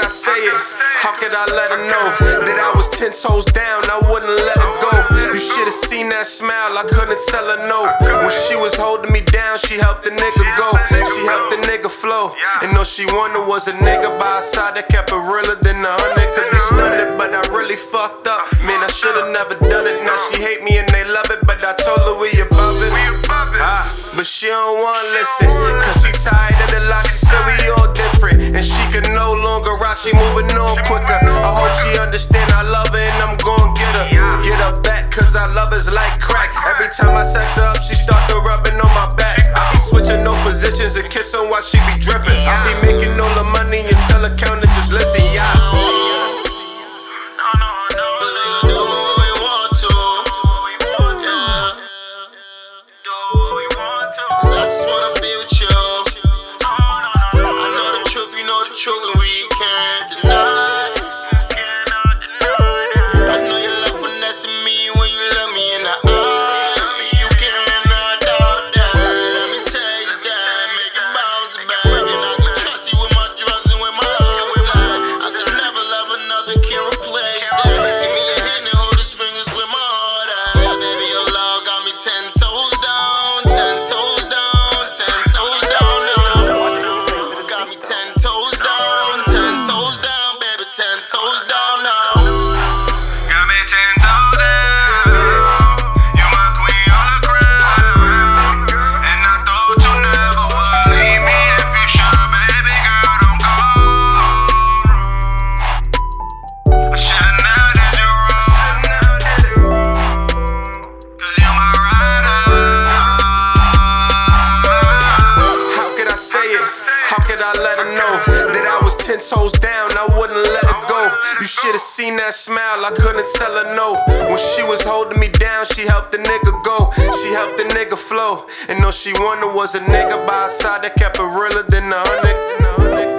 it, how could I let her know that I was ten toes down? I wouldn't let her go. You should've seen that smile, I couldn't tell her no. When she was holding me down, she helped the nigga go. She helped the nigga flow. And all she wanted was a nigga by her side that kept it realer than a hundred. Cause we stunned but I really fucked up. Man, I should've never done it. Now she hate me and they love it, but I told her we above it. Ah, but she don't wanna listen. Cause Time I sex up, she start to rubbing on my back. I be switching no positions and kissing while she be dripping. I be down now. Let her know that I was ten toes down? I wouldn't let her go. You should've seen that smile, I couldn't tell her no. When she was holding me down, she helped the nigga go. She helped the nigga flow. And all she wanted was a nigga by her side that kept it realer than a hundred.